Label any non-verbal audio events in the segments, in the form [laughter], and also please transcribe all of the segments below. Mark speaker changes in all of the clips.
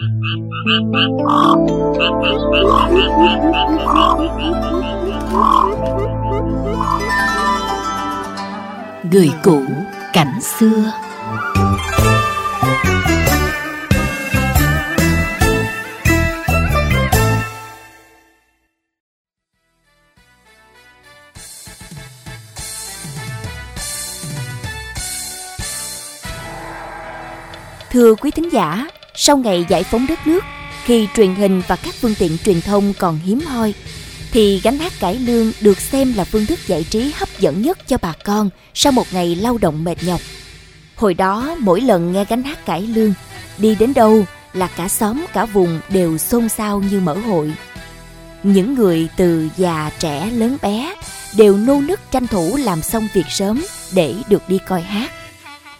Speaker 1: Người cũ cảnh xưa. Thưa quý thính giả, sau ngày giải phóng đất nước, khi truyền hình và các phương tiện truyền thông còn hiếm hoi, thì gánh hát cải lương được xem là phương thức giải trí hấp dẫn nhất cho bà con sau một ngày lao động mệt nhọc. Hồi đó, mỗi lần nghe gánh hát cải lương, đi đến đâu là cả xóm cả vùng đều xôn xao như mở hội. Những người từ già trẻ lớn bé đều nô nức tranh thủ làm xong việc sớm để được đi coi hát.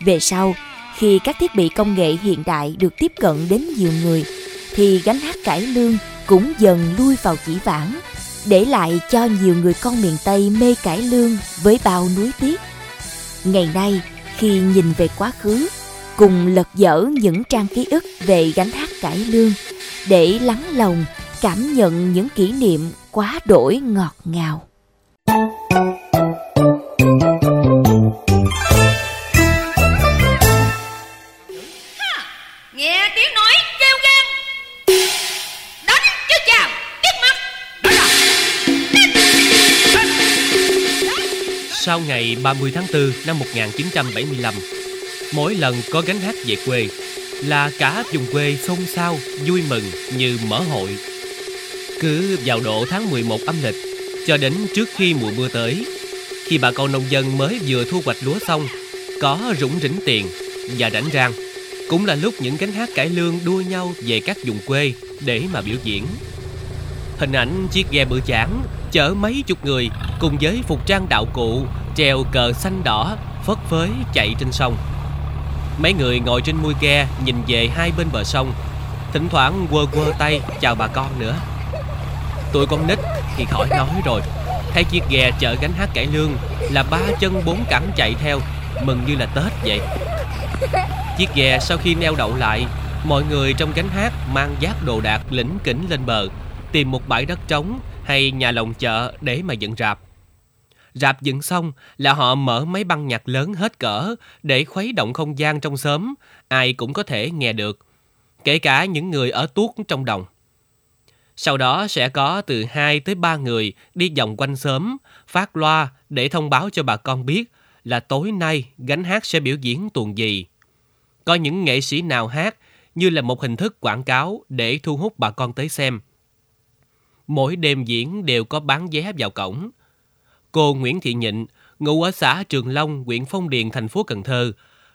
Speaker 1: Về sau, khi các thiết bị công nghệ hiện đại được tiếp cận đến nhiều người, thì gánh hát cải lương cũng dần lui vào chỉ vãng, để lại cho nhiều người con miền Tây mê cải lương với bao núi tiếc. Ngày nay, khi nhìn về quá khứ, cùng lật dở những trang ký ức về gánh hát cải lương, để lắng lòng cảm nhận những kỷ niệm quá đổi ngọt ngào.
Speaker 2: Nghe tiếng nói kêu gan Đánh chứ chào tiếc mắt.
Speaker 3: Sau ngày 30 tháng 4 năm 1975, mỗi lần có gánh hát về quê là cả vùng quê xôn xao, vui mừng như mở hội. Cứ vào độ tháng 11 âm lịch cho đến trước khi mùa mưa tới, khi bà con nông dân mới vừa thu hoạch lúa xong, có rủng rỉnh tiền và rảnh rang, cũng là lúc những gánh hát cải lương đua nhau về các vùng quê để mà biểu diễn. Hình ảnh chiếc ghe bự chảng chở mấy chục người cùng với phục trang đạo cụ treo cờ xanh đỏ phất phới chạy trên sông. Mấy người ngồi trên mui ghe nhìn về hai bên bờ sông, thỉnh thoảng quơ quơ tay chào bà con nữa. Tụi con nít thì khỏi nói rồi, thấy chiếc ghe chở gánh hát cải lương là ba chân bốn cẳng chạy theo, mừng như là Tết vậy. Chiếc ghe sau khi neo đậu lại, mọi người trong gánh hát mang giác đồ đạc lỉnh kỉnh lên bờ, tìm một bãi đất trống hay nhà lồng chợ để mà dựng rạp. Rạp dựng xong là họ mở máy băng nhạc lớn hết cỡ để khuấy động không gian trong xóm, ai cũng có thể nghe được, kể cả những người ở tuốt trong đồng. Sau đó sẽ có từ 2 tới 3 người đi vòng quanh xóm, phát loa để thông báo cho bà con biết là tối nay gánh hát sẽ biểu diễn tuồng gì. Có những nghệ sĩ nào hát như là một hình thức quảng cáo để thu hút bà con tới xem. Mỗi đêm diễn đều có bán vé vào cổng. Cô Nguyễn Thị Nhịn, ngụ ở xã Trường Long, huyện Phong Điền, thành phố Cần Thơ,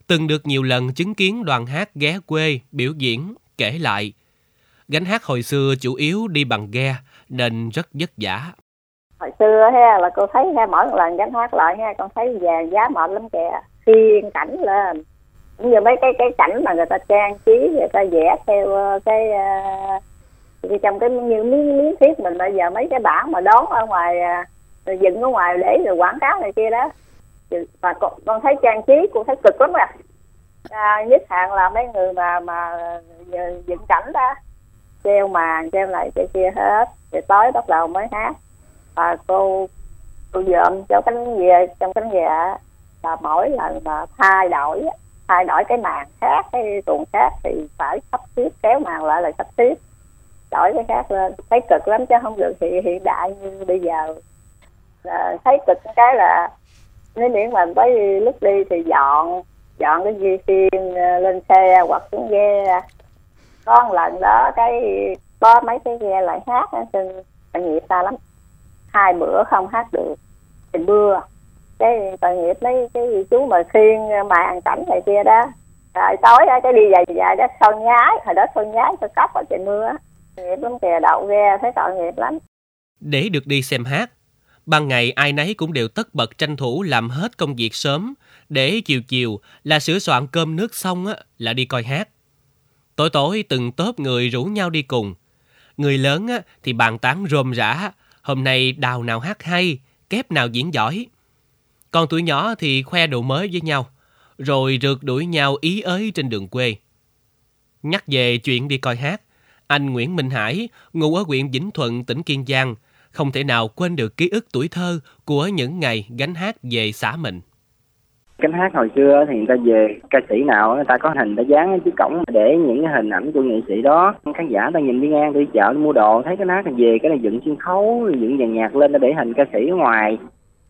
Speaker 3: từng được nhiều lần chứng kiến đoàn hát ghé quê biểu diễn, kể lại. Gánh hát hồi xưa chủ yếu đi bằng ghe nên rất vất vả.
Speaker 4: hồi xưa ha là cô thấy ha mỗi lần gánh hát lại ha con thấy về giá mệt lắm kìa khiên cảnh lên cũng như mấy cái cái cảnh mà người ta trang trí người ta vẽ theo ờ, cái uh, trong cái như miếng miếng thiết mình bây giờ mấy cái bảng mà đón ở ngoài ờ, rồi dựng ở ngoài để rồi quảng cáo này kia đó. Và con, con thấy trang trí cũng thấy cực lắm rồi à nhất hạn là mấy người mà mà dựng cảnh đó treo màn treo lại cái kia hết. Rồi tối bắt đầu mới hát. Và cô cô dọn cho cánh về trong cánh về là mỗi lần mà thay đổi thay đổi cái màn khác cái tuồng khác thì phải sắp xếp kéo màn lại là sắp xếp đổi cái khác lên. Thấy cực lắm chứ không được thì hiện đại như bây giờ. À, thấy cực cái là nếu miễn mình tới lúc đi thì dọn dọn cái di phiên ờ, lên xe hoặc xuống ghe. Có một lần đó cái có mấy cái ghe lại hát nên xin tội nghiệp xa lắm. Hai bữa không hát được thì mưa cái tội nghiệp mấy cái chú mà khiên màn cảnh này kia đó rồi tối đó cái đi dài dài đó sau nhái hồi đó sau nhái sau cốc ở trời mưa nghiệp lắm kìa đậu ghe thấy tội nghiệp lắm
Speaker 3: Để được đi xem hát, ban ngày ai nấy cũng đều tất bật tranh thủ làm hết công việc sớm, để chiều chiều là sửa soạn cơm nước xong á, là đi coi hát. Tối tối từng tốp người rủ nhau đi cùng. Người lớn á, thì bàn tán rôm rã, hôm nay đào nào hát hay, kép nào diễn giỏi. Còn tuổi nhỏ thì khoe đồ mới với nhau, rồi rượt đuổi nhau ý ới trên đường quê. Nhắc về chuyện đi coi hát, anh Nguyễn Minh Hải, ngụ ở huyện Vĩnh Thuận, tỉnh Kiên Giang, không thể nào quên được ký ức tuổi thơ của những ngày gánh hát về xã mình.
Speaker 5: Cánh hát hồi xưa thì người ta về ca sĩ nào người ta có hình đã dán chiếc cổng để những cái hình ảnh của nghệ sĩ đó khán giả ta nhìn đi ngang đi chợ đi mua đồ thấy cái hát thì về cái này dựng sân khấu dựng dàn nhạc lên để hình ca sĩ ở ngoài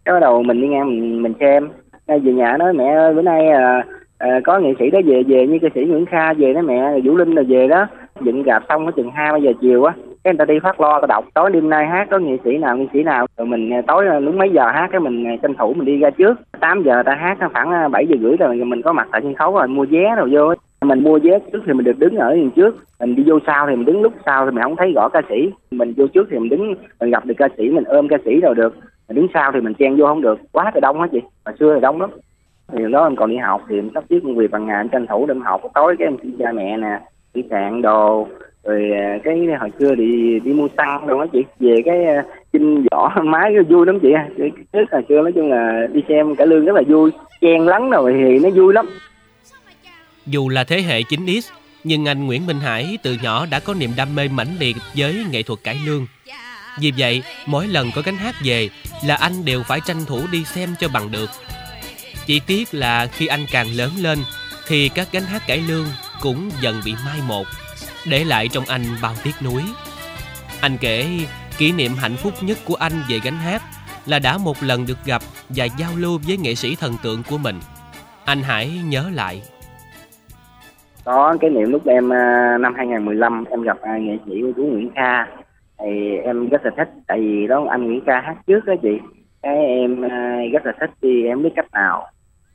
Speaker 5: cái bắt đầu mình đi ngang mình, mình xem. Về nhà nói mẹ ơi bữa nay à, à, có nghệ sĩ đó về về như ca sĩ Nguyễn Kha về đó mẹ Vũ Linh là về đó. Dựng gặp xong ở chừng hai ba giờ chiều á cái người ta đi phát lo ta đọc tối đêm nay hát có nghệ sĩ nào nghệ sĩ nào? Rồi mình à, tối à, lúc mấy giờ hát cái mình à, tranh thủ mình đi ra trước. 8 giờ ta hát à, khoảng 7 giờ rưỡi rồi mình có mặt tại sân khấu rồi mua vé rồi vô mình mua vé trước thì mình được đứng ở đằng trước. Mình đi vô sau thì mình đứng lúc sau thì mình không thấy rõ ca sĩ. Mình vô trước thì mình đứng mình gặp được ca sĩ mình ôm ca sĩ rồi được mình đứng sau thì mình chen vô không được. Quá trời đông hết chị. Hồi xưa thì đông lắm. Thì đó em còn đi học thì em sắp xếp công việc bằng ngày em tranh thủ đêm học. Tối cái em cha mẹ nè, đi sạn đồ, rồi à, cái hồi xưa đi đi mua xăng đâu đó chị. Về cái à, chinh vỏ [laughs] máy vui lắm chị. Trước hồi xưa nói chung là đi xem cả lương rất là vui. Chen lắng rồi thì nó vui lắm.
Speaker 3: Dù là thế hệ 9X nhưng anh Nguyễn Minh Hải từ nhỏ đã có niềm đam mê mãnh liệt với nghệ thuật cải lương vì vậy, mỗi lần có cánh hát về là anh đều phải tranh thủ đi xem cho bằng được. Chỉ tiếc là khi anh càng lớn lên thì các gánh hát cải lương cũng dần bị mai một, để lại trong anh bao tiếc nuối. Anh kể, kỷ niệm hạnh phúc nhất của anh về gánh hát là đã một lần được gặp và giao lưu với nghệ sĩ thần tượng của mình. Anh hãy nhớ lại.
Speaker 5: Có cái niệm lúc em à, năm 2015 em gặp à, nghệ sĩ của chú Nguyễn Kha thì em rất là thích tại vì đó anh Nguyễn Ca hát trước đó chị. Cái em à, rất là thích thì em biết cách nào.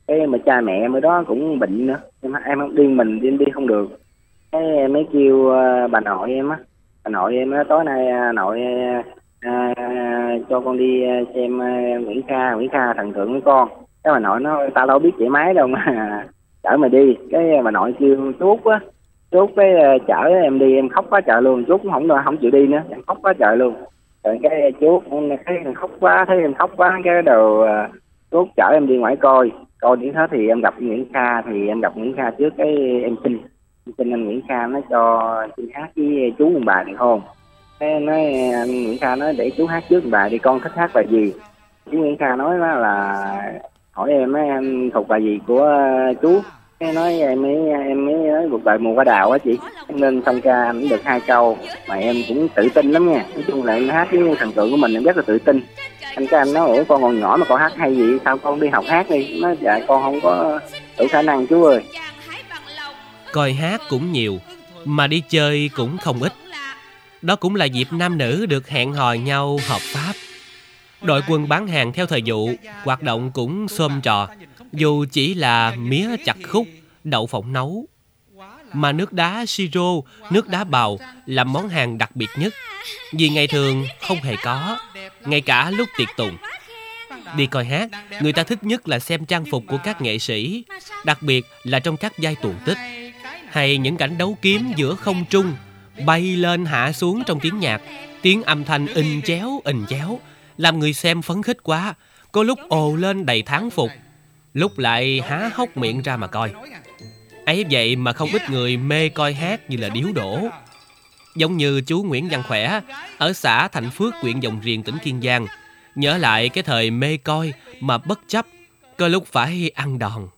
Speaker 5: Cái mà cha mẹ em ở đó cũng bệnh nữa. Em em đi mình đi đi không được. Cái mới kêu à, bà nội em á. Bà nội em nói tối nay à, nội à, cho con đi xem Nguyễn Kha. Nguyễn Kha thần tượng với con. Cái bà nội nó tao đâu biết chạy máy đâu mà [laughs] chở mày đi. Cái bà nội kêu chú á chú cái ờ, chở em đi, em khóc quá trời luôn. Chú cũng không không chịu đi nữa, em khóc quá trời luôn. Rồi cái chú thấy em khóc quá, thấy em khóc quá, cái đầu ờ, chú chở em đi ngoài coi coi đến hết thì em gặp Nguyễn Kha, thì em gặp Nguyễn Kha trước cái em xin xin anh Nguyễn Kha nó cho chị hát với chú ông bà được không? Cái nói, anh Nguyễn Kha nói để chú hát trước bà đi, con thích hát bài gì? Chú Nguyễn Kha nói là hỏi em em thuộc bài gì của chú? Nghe nói em mới em mới nói cuộc bài mùa hoa đào á chị. Nên xong ca em được hai câu, mà em cũng tự tin lắm nha. Nói chung là em hát với thần tượng của mình, em rất là tự tin. Anh cái anh nói, ủa, con còn nhỏ mà con hát hay gì? Sao con đi học hát đi? Nó dạ con không có đủ khả năng, chú ơi.
Speaker 3: Coi hát cũng nhiều, mà đi chơi cũng không ít. Đó cũng là dịp nam nữ được hẹn hò nhau hợp pháp. Đội quân bán hàng theo thời vụ, hoạt động cũng xôm trò dù chỉ là mía chặt khúc, đậu phộng nấu. Mà nước đá siro, nước đá bào là món hàng đặc biệt nhất. Vì ngày thường không hề có, ngay cả lúc tiệc tùng. Đi coi hát, người ta thích nhất là xem trang phục của các nghệ sĩ, đặc biệt là trong các giai tuồng tích. Hay những cảnh đấu kiếm giữa không trung, bay lên hạ xuống trong tiếng nhạc, tiếng âm thanh in chéo in chéo, làm người xem phấn khích quá. Có lúc ồ lên đầy tháng phục lúc lại há hốc miệng ra mà coi. Ấy vậy mà không ít người mê coi hát như là điếu đổ. Giống như chú Nguyễn Văn Khỏe, ở xã Thạnh Phước, huyện Dòng Riền, tỉnh Kiên Giang, nhớ lại cái thời mê coi mà bất chấp, có lúc phải ăn đòn.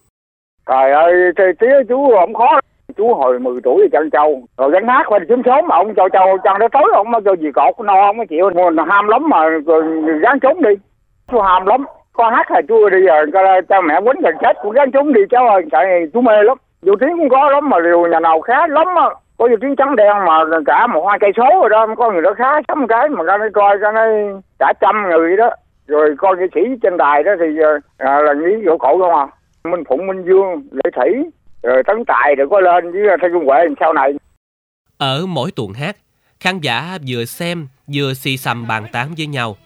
Speaker 6: Trời ơi tía chú không khó. Chú hồi 10 tuổi thì chăn trâu. Rồi gắn hát qua sớm sớm, mà ông cho trâu, chăn nó tối ông cho gì cột no không có chịu. Ham lắm mà gắn trốn đi. Chú ham lắm con hát là chua đi giờ? Cho mẹ quýnh gần chết. Của các chúng đi cháu ơi. Tại chú mê lắm. Dù tiếng cũng có lắm mà điều nhà nào khá lắm á. Có dù tiếng trắng đen mà cả một hai cây số rồi đó có người đó khá sắm cái mà ra đây coi ra đây cả trăm người đó. Rồi coi nghệ sĩ trên đài đó thì ờ, à, là nghĩ chỗ cổ không à? Minh phụng minh dương lễ thủy rồi tấn tài rồi có lên với ờ, thay dung huệ sau này.
Speaker 3: Ở mỗi tuần hát khán giả vừa xem vừa xì xầm bàn tán với nhau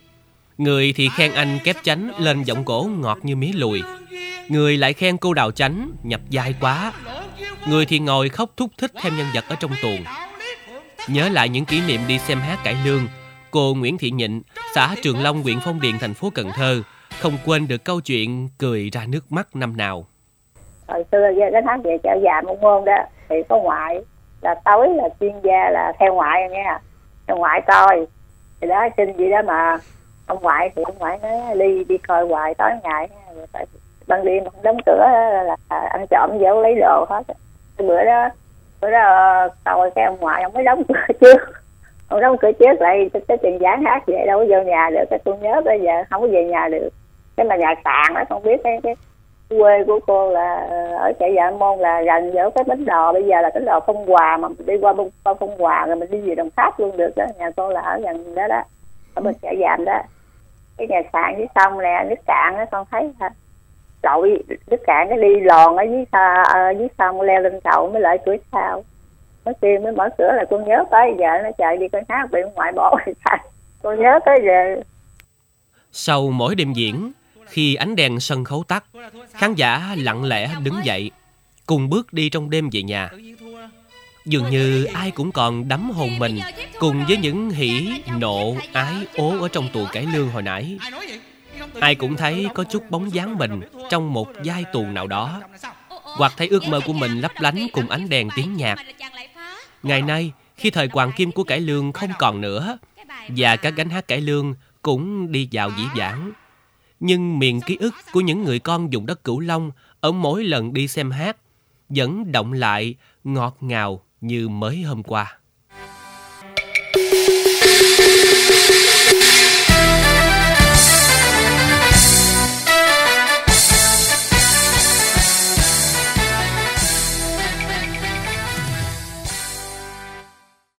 Speaker 3: người thì khen anh kép chánh, lên giọng cổ ngọt như mía lùi. Người lại khen cô đào chánh, nhập dai quá. Người thì ngồi khóc thúc thích thêm nhân vật ở trong tuồng. Nhớ lại những kỷ niệm đi xem hát cải lương, cô nguyễn thị nhịn, xã trường long, huyện phong điền, thành phố cần thơ, không quên được câu chuyện cười ra nước mắt năm nào.
Speaker 4: Hồi xưa cái hát về chợ già môn môn đó, thì có ngoại, là tối là chuyên gia là theo ngoại nghe nha theo ngoại coi, thì đó, xin gì đó mà ông ngoại thì ông ngoại nói ly đi coi hoài tối ngày. Rồi ban đêm không đóng cửa là ăn trộm vô lấy đồ hết. Cái bữa đó bữa đó ờ, coi cái ông ngoại ông mới đóng cửa [laughs] trước. Ông đóng cửa trước lại cái, cái tiền giảng hát vậy đâu có vô nhà được cái tôi nhớ bây giờ không có về nhà được. Cái mà nhà sàn đó không biết cái, cái quê của cô là ở chạy dạ môn là gần giữa cái bến đò. Bây giờ là cái đò phong hòa mà mình đi qua bông qua phong hòa rồi mình đi về đồng tháp luôn được đó nhà cô là ở gần đó đó ở bên chạy dạ đó cái nhà sàn dưới sông nè nước cạn á con thấy hả? Lội nước cạn nó đi lòn ở dưới xa ở ờ, dưới sông leo lên cầu mới lại cửa sau. Mới kêu mới mở cửa là con nhớ tới giờ nó chạy đi coi hát bị ngoại bỏ rồi sao? Con nhớ tới giờ.
Speaker 3: Sau mỗi đêm diễn, khi ánh đèn sân khấu tắt, khán giả lặng lẽ đứng dậy, cùng bước đi trong đêm về nhà. Dường như ai cũng còn đắm hồn mình cùng với những hỉ, nộ, ái, ố ở trong tù cải lương hồi nãy. Ai cũng thấy có chút bóng dáng mình trong một giai tù nào đó, hoặc thấy ước mơ của mình lấp lánh cùng ánh đèn tiếng nhạc. Ngày nay, khi thời hoàng kim của cải lương không còn nữa, và các gánh hát cải lương cũng đi vào dĩ vãng. Nhưng miền ký ức của những người con vùng đất Cửu Long ở mỗi lần đi xem hát vẫn động lại ngọt ngào như mới hôm qua.